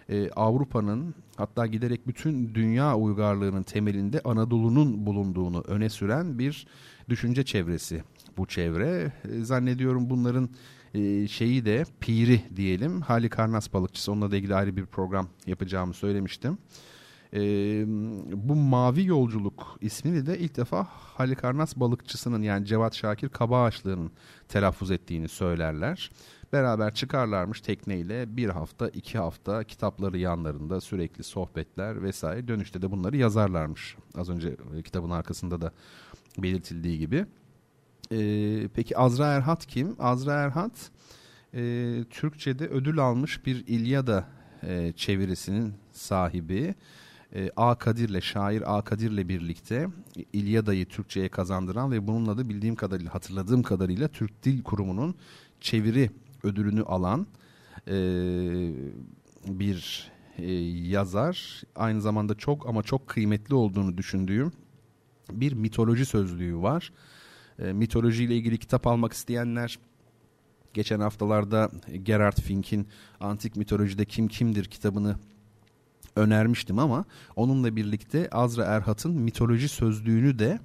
e, Avrupa'nın hatta giderek bütün dünya uygarlığının temelinde Anadolu'nun bulunduğunu öne süren bir düşünce çevresi bu çevre. E, zannediyorum bunların e, şeyi de piri diyelim Halikarnas balıkçısı onunla da ilgili ayrı bir program yapacağımı söylemiştim. E, bu Mavi Yolculuk ismini de ilk defa Halikarnas balıkçısının yani Cevat Şakir Kabağaçlı'nın telaffuz ettiğini söylerler. Beraber çıkarlarmış tekneyle bir hafta iki hafta kitapları yanlarında sürekli sohbetler vesaire dönüşte de bunları yazarlarmış. Az önce e, kitabın arkasında da belirtildiği gibi. Ee, peki Azra Erhat kim? Azra Erhat e, Türkçe'de ödül almış bir İlyada e, çevirisinin sahibi. E, A Kadir'le şair A Kadir'le birlikte İlyada'yı Türkçe'ye kazandıran ve bununla da bildiğim kadarıyla hatırladığım kadarıyla Türk Dil Kurumu'nun çeviri ödülünü alan e, bir e, yazar. Aynı zamanda çok ama çok kıymetli olduğunu düşündüğüm bir mitoloji sözlüğü var. E, mitolojiyle ilgili kitap almak isteyenler geçen haftalarda Gerard Fink'in Antik Mitolojide Kim Kimdir kitabını önermiştim ama onunla birlikte Azra Erhat'ın mitoloji sözlüğünü de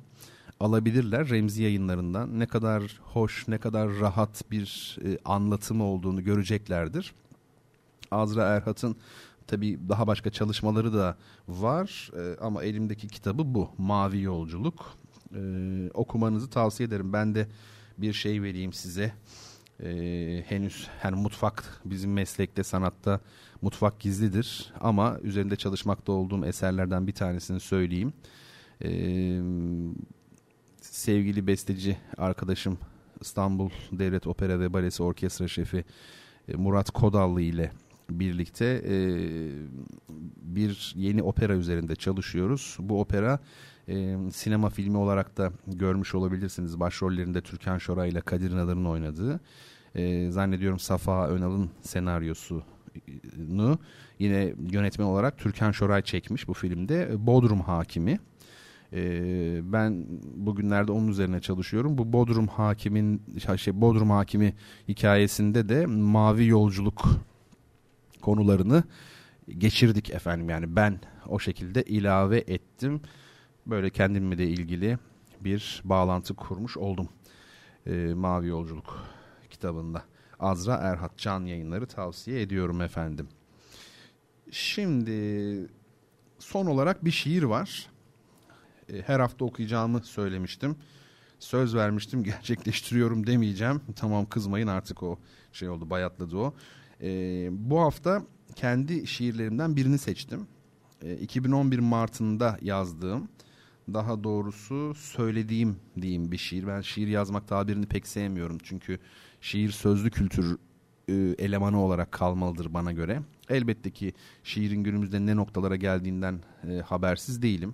alabilirler Remzi yayınlarından. Ne kadar hoş, ne kadar rahat bir e, anlatımı olduğunu göreceklerdir. Azra Erhat'ın tabi daha başka çalışmaları da var e, ama elimdeki kitabı bu Mavi Yolculuk. E, okumanızı tavsiye ederim. Ben de bir şey vereyim size. e, henüz yani mutfak bizim meslekte sanatta mutfak gizlidir ama üzerinde çalışmakta olduğum eserlerden bir tanesini söyleyeyim. E, sevgili besteci arkadaşım İstanbul Devlet Opera ve Balesi Orkestra Şefi e, Murat Kodallı ile birlikte e, bir yeni opera üzerinde çalışıyoruz. Bu opera e, sinema filmi olarak da görmüş olabilirsiniz. Başrollerinde Türkan Şoray ile Kadir İnanır'ın oynadığı. E, zannediyorum Safa Önal'ın senaryosunu yine yönetmen olarak Türkan Şoray çekmiş bu filmde. Bodrum Hakimi. Ee, ben bugünlerde onun üzerine çalışıyorum. Bu Bodrum Hakimin şey Bodrum Hakimi hikayesinde de mavi yolculuk konularını geçirdik efendim. Yani ben o şekilde ilave ettim. Böyle kendimle de ilgili bir bağlantı kurmuş oldum. Ee, mavi yolculuk kitabında. Azra Erhat Can yayınları tavsiye ediyorum efendim. Şimdi son olarak bir şiir var. E, her hafta okuyacağımı söylemiştim. Söz vermiştim [laughs] gerçekleştiriyorum demeyeceğim. Tamam kızmayın artık o şey oldu bayatladı o. E, bu hafta kendi şiirlerimden birini seçtim. E, 2011 Mart'ında yazdığım daha doğrusu söylediğim diyeyim bir şiir. Ben şiir yazmak tabirini pek sevmiyorum. Çünkü şiir sözlü kültür e, elemanı olarak kalmalıdır bana göre. Elbette ki şiirin günümüzde ne noktalara geldiğinden e, habersiz değilim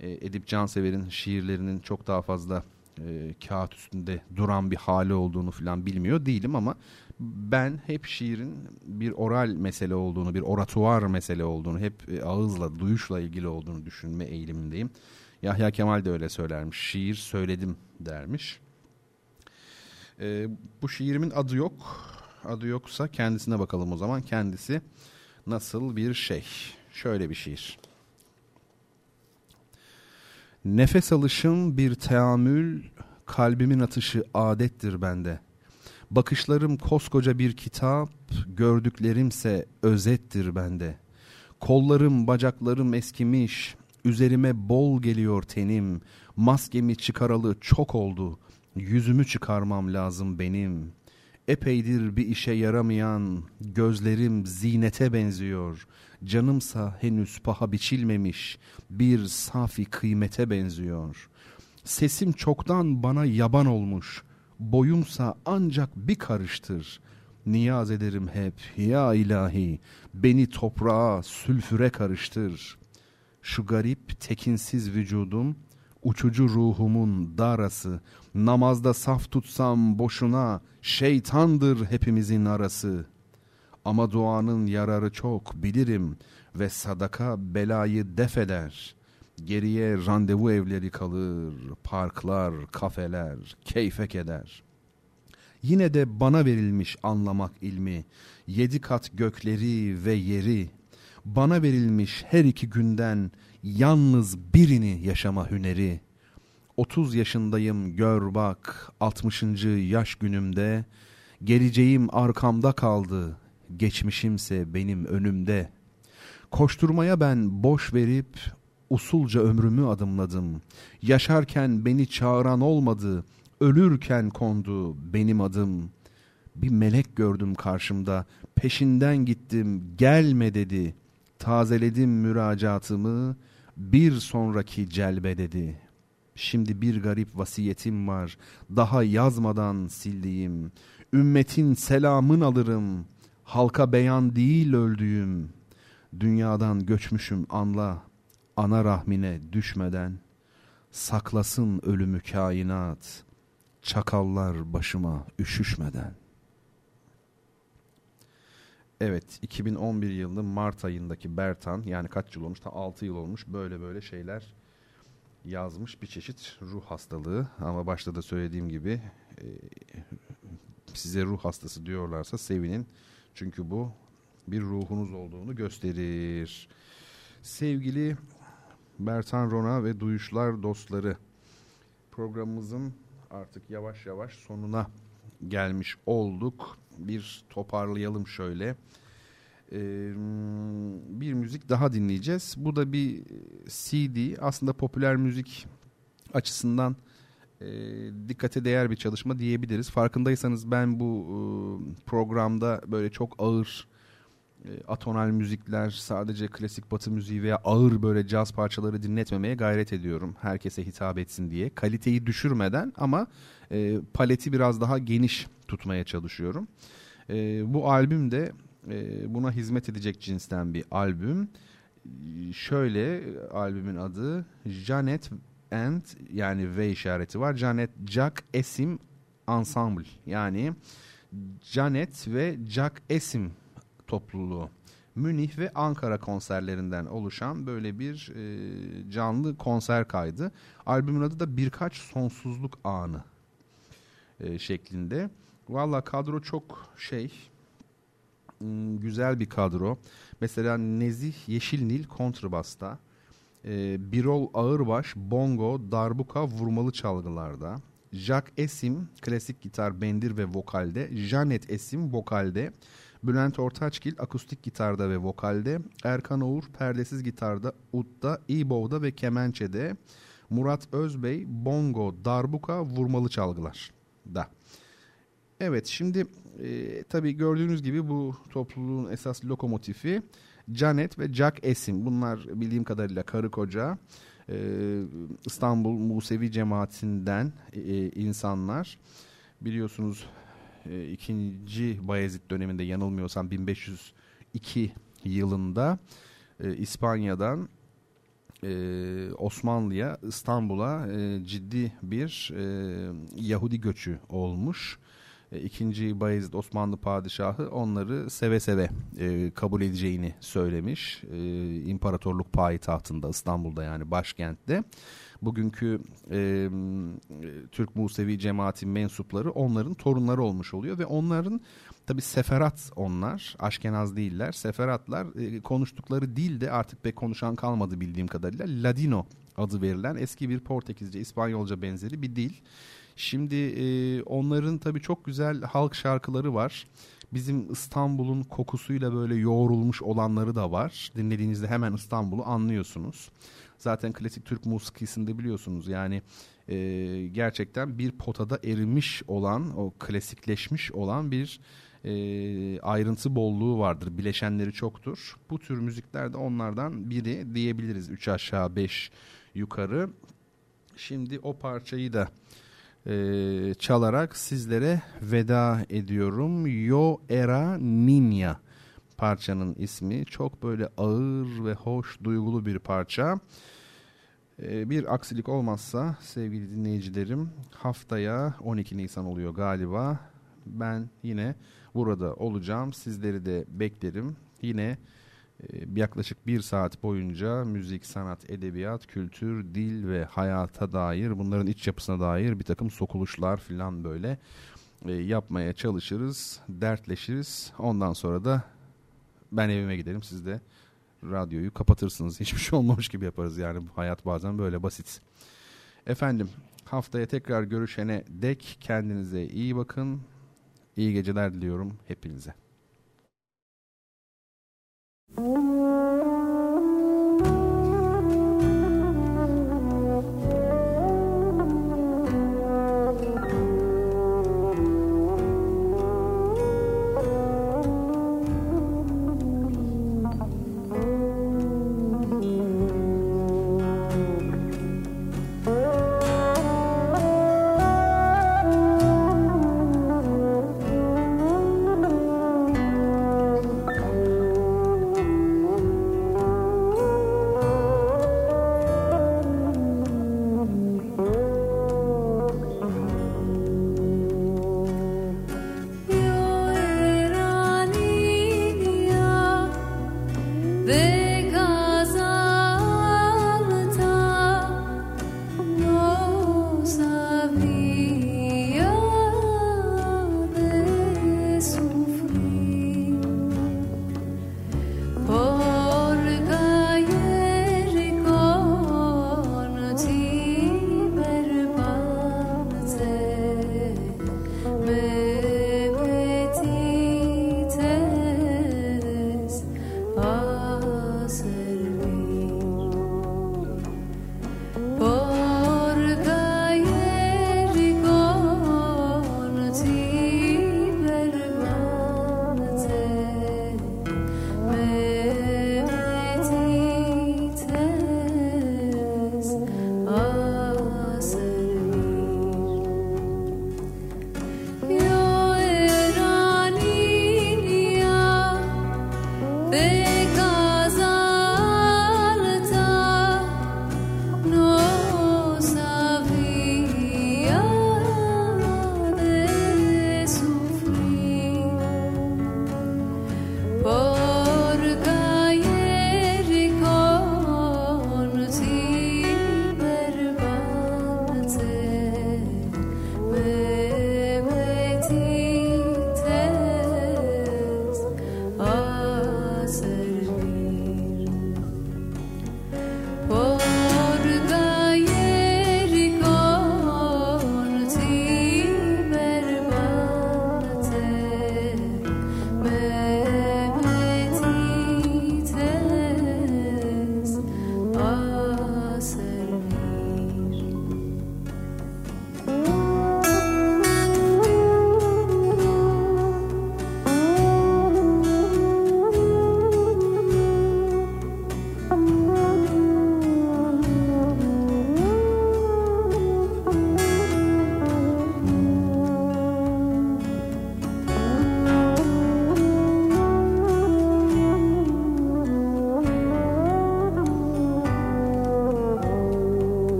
e, Edip Cansever'in şiirlerinin çok daha fazla e, kağıt üstünde duran bir hali olduğunu falan bilmiyor değilim ama ben hep şiirin bir oral mesele olduğunu, bir oratuvar mesele olduğunu, hep e, ağızla, duyuşla ilgili olduğunu düşünme eğilimindeyim. Yahya Kemal de öyle söylermiş. Şiir söyledim dermiş. E, bu şiirimin adı yok. Adı yoksa kendisine bakalım o zaman. Kendisi nasıl bir şey? Şöyle bir şiir. Nefes alışım bir teamül, kalbimin atışı adettir bende. Bakışlarım koskoca bir kitap, gördüklerimse özettir bende. Kollarım, bacaklarım eskimiş, üzerime bol geliyor tenim. Maskemi çıkaralı çok oldu, yüzümü çıkarmam lazım benim. Epeydir bir işe yaramayan, gözlerim zinete benziyor. Canımsa henüz paha biçilmemiş bir safi kıymete benziyor. Sesim çoktan bana yaban olmuş, boyumsa ancak bir karıştır. Niyaz ederim hep ya ilahi, beni toprağa, sülfüre karıştır. Şu garip tekinsiz vücudum, uçucu ruhumun darası, namazda saf tutsam boşuna, şeytandır hepimizin arası.'' Ama duanın yararı çok bilirim ve sadaka belayı def eder. Geriye randevu evleri kalır, parklar, kafeler, keyfek eder. Yine de bana verilmiş anlamak ilmi, yedi kat gökleri ve yeri, bana verilmiş her iki günden yalnız birini yaşama hüneri. Otuz yaşındayım gör bak, altmışıncı yaş günümde, geleceğim arkamda kaldı, geçmişimse benim önümde. Koşturmaya ben boş verip usulca ömrümü adımladım. Yaşarken beni çağıran olmadı, ölürken kondu benim adım. Bir melek gördüm karşımda, peşinden gittim, gelme dedi. Tazeledim müracaatımı, bir sonraki celbe dedi. Şimdi bir garip vasiyetim var, daha yazmadan sildiğim. Ümmetin selamın alırım.'' Halka beyan değil öldüğüm, dünyadan göçmüşüm anla, ana rahmine düşmeden, saklasın ölümü kainat, çakallar başıma üşüşmeden. Evet 2011 yılında Mart ayındaki Bertan yani kaç yıl olmuş? Ta 6 yıl olmuş böyle böyle şeyler yazmış bir çeşit ruh hastalığı ama başta da söylediğim gibi e, size ruh hastası diyorlarsa sevinin çünkü bu bir ruhunuz olduğunu gösterir. Sevgili Bertan Rona ve Duyuşlar dostları programımızın artık yavaş yavaş sonuna gelmiş olduk. Bir toparlayalım şöyle. Ee, bir müzik daha dinleyeceğiz. Bu da bir CD. Aslında popüler müzik açısından e, dikkate değer bir çalışma diyebiliriz. Farkındaysanız ben bu e, programda böyle çok ağır atonal müzikler, sadece klasik batı müziği veya ağır böyle caz parçaları dinletmemeye gayret ediyorum. Herkese hitap etsin diye. Kaliteyi düşürmeden ama e, paleti biraz daha geniş tutmaya çalışıyorum. E, bu albüm de e, buna hizmet edecek cinsten bir albüm. Şöyle albümün adı Janet and yani V işareti var. Janet Jack Esim Ensemble yani Janet ve Jack Esim topluluğu. Münih ve Ankara konserlerinden oluşan böyle bir e, canlı konser kaydı. Albümün adı da Birkaç Sonsuzluk Anı e, şeklinde. Valla kadro çok şey güzel bir kadro. Mesela Nezih Yeşilnil kontrbasta, e, Birol Ağırbaş bongo, darbuka, vurmalı çalgılarda, Jack Esim klasik gitar, bendir ve vokalde, Janet Esim vokalde, Bülent Ortaçgil akustik gitarda ve vokalde, Erkan Oğur perdesiz gitarda, udda, e ve kemençede, Murat Özbey bongo, darbuka, vurmalı çalgılar da. Evet şimdi e, tabii gördüğünüz gibi bu topluluğun esas lokomotifi Janet ve Jack Esim. Bunlar bildiğim kadarıyla karı koca e, İstanbul Musevi cemaatinden e, insanlar. Biliyorsunuz e, ikinci Bayezid döneminde yanılmıyorsam 1502 yılında e, İspanya'dan e, Osmanlı'ya İstanbul'a e, ciddi bir e, Yahudi göçü olmuş. E, ikinci Bayezid Osmanlı padişahı onları seve seve e, kabul edeceğini söylemiş. E, imparatorluk payitahtında İstanbul'da yani başkentte. Bugünkü e, Türk Musevi cemaati mensupları onların torunları olmuş oluyor ve onların tabi seferat onlar aşkenaz değiller seferatlar e, konuştukları dilde artık pek konuşan kalmadı bildiğim kadarıyla Ladino adı verilen eski bir Portekizce İspanyolca benzeri bir dil. Şimdi e, onların tabii çok güzel halk şarkıları var. Bizim İstanbul'un kokusuyla böyle yoğrulmuş olanları da var. Dinlediğinizde hemen İstanbul'u anlıyorsunuz. Zaten klasik Türk musikisinde biliyorsunuz yani e, gerçekten bir potada erimiş olan o klasikleşmiş olan bir e, ayrıntı bolluğu vardır. Bileşenleri çoktur. Bu tür müzikler de onlardan biri diyebiliriz. Üç aşağı beş yukarı. Şimdi o parçayı da e, çalarak sizlere veda ediyorum. Yo Era Niña parçanın ismi. Çok böyle ağır ve hoş duygulu bir parça. E, bir aksilik olmazsa sevgili dinleyicilerim haftaya 12 Nisan oluyor galiba. Ben yine burada olacağım. Sizleri de beklerim. Yine yaklaşık bir saat boyunca müzik, sanat, edebiyat, kültür, dil ve hayata dair bunların iç yapısına dair bir takım sokuluşlar falan böyle e, yapmaya çalışırız, dertleşiriz. Ondan sonra da ben evime giderim siz de radyoyu kapatırsınız. [laughs] Hiçbir şey olmamış gibi yaparız yani hayat bazen böyle basit. Efendim haftaya tekrar görüşene dek kendinize iyi bakın. İyi geceler diliyorum hepinize.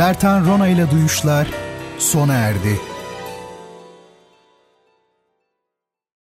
Bertan Rona ile Duyuşlar sona erdi.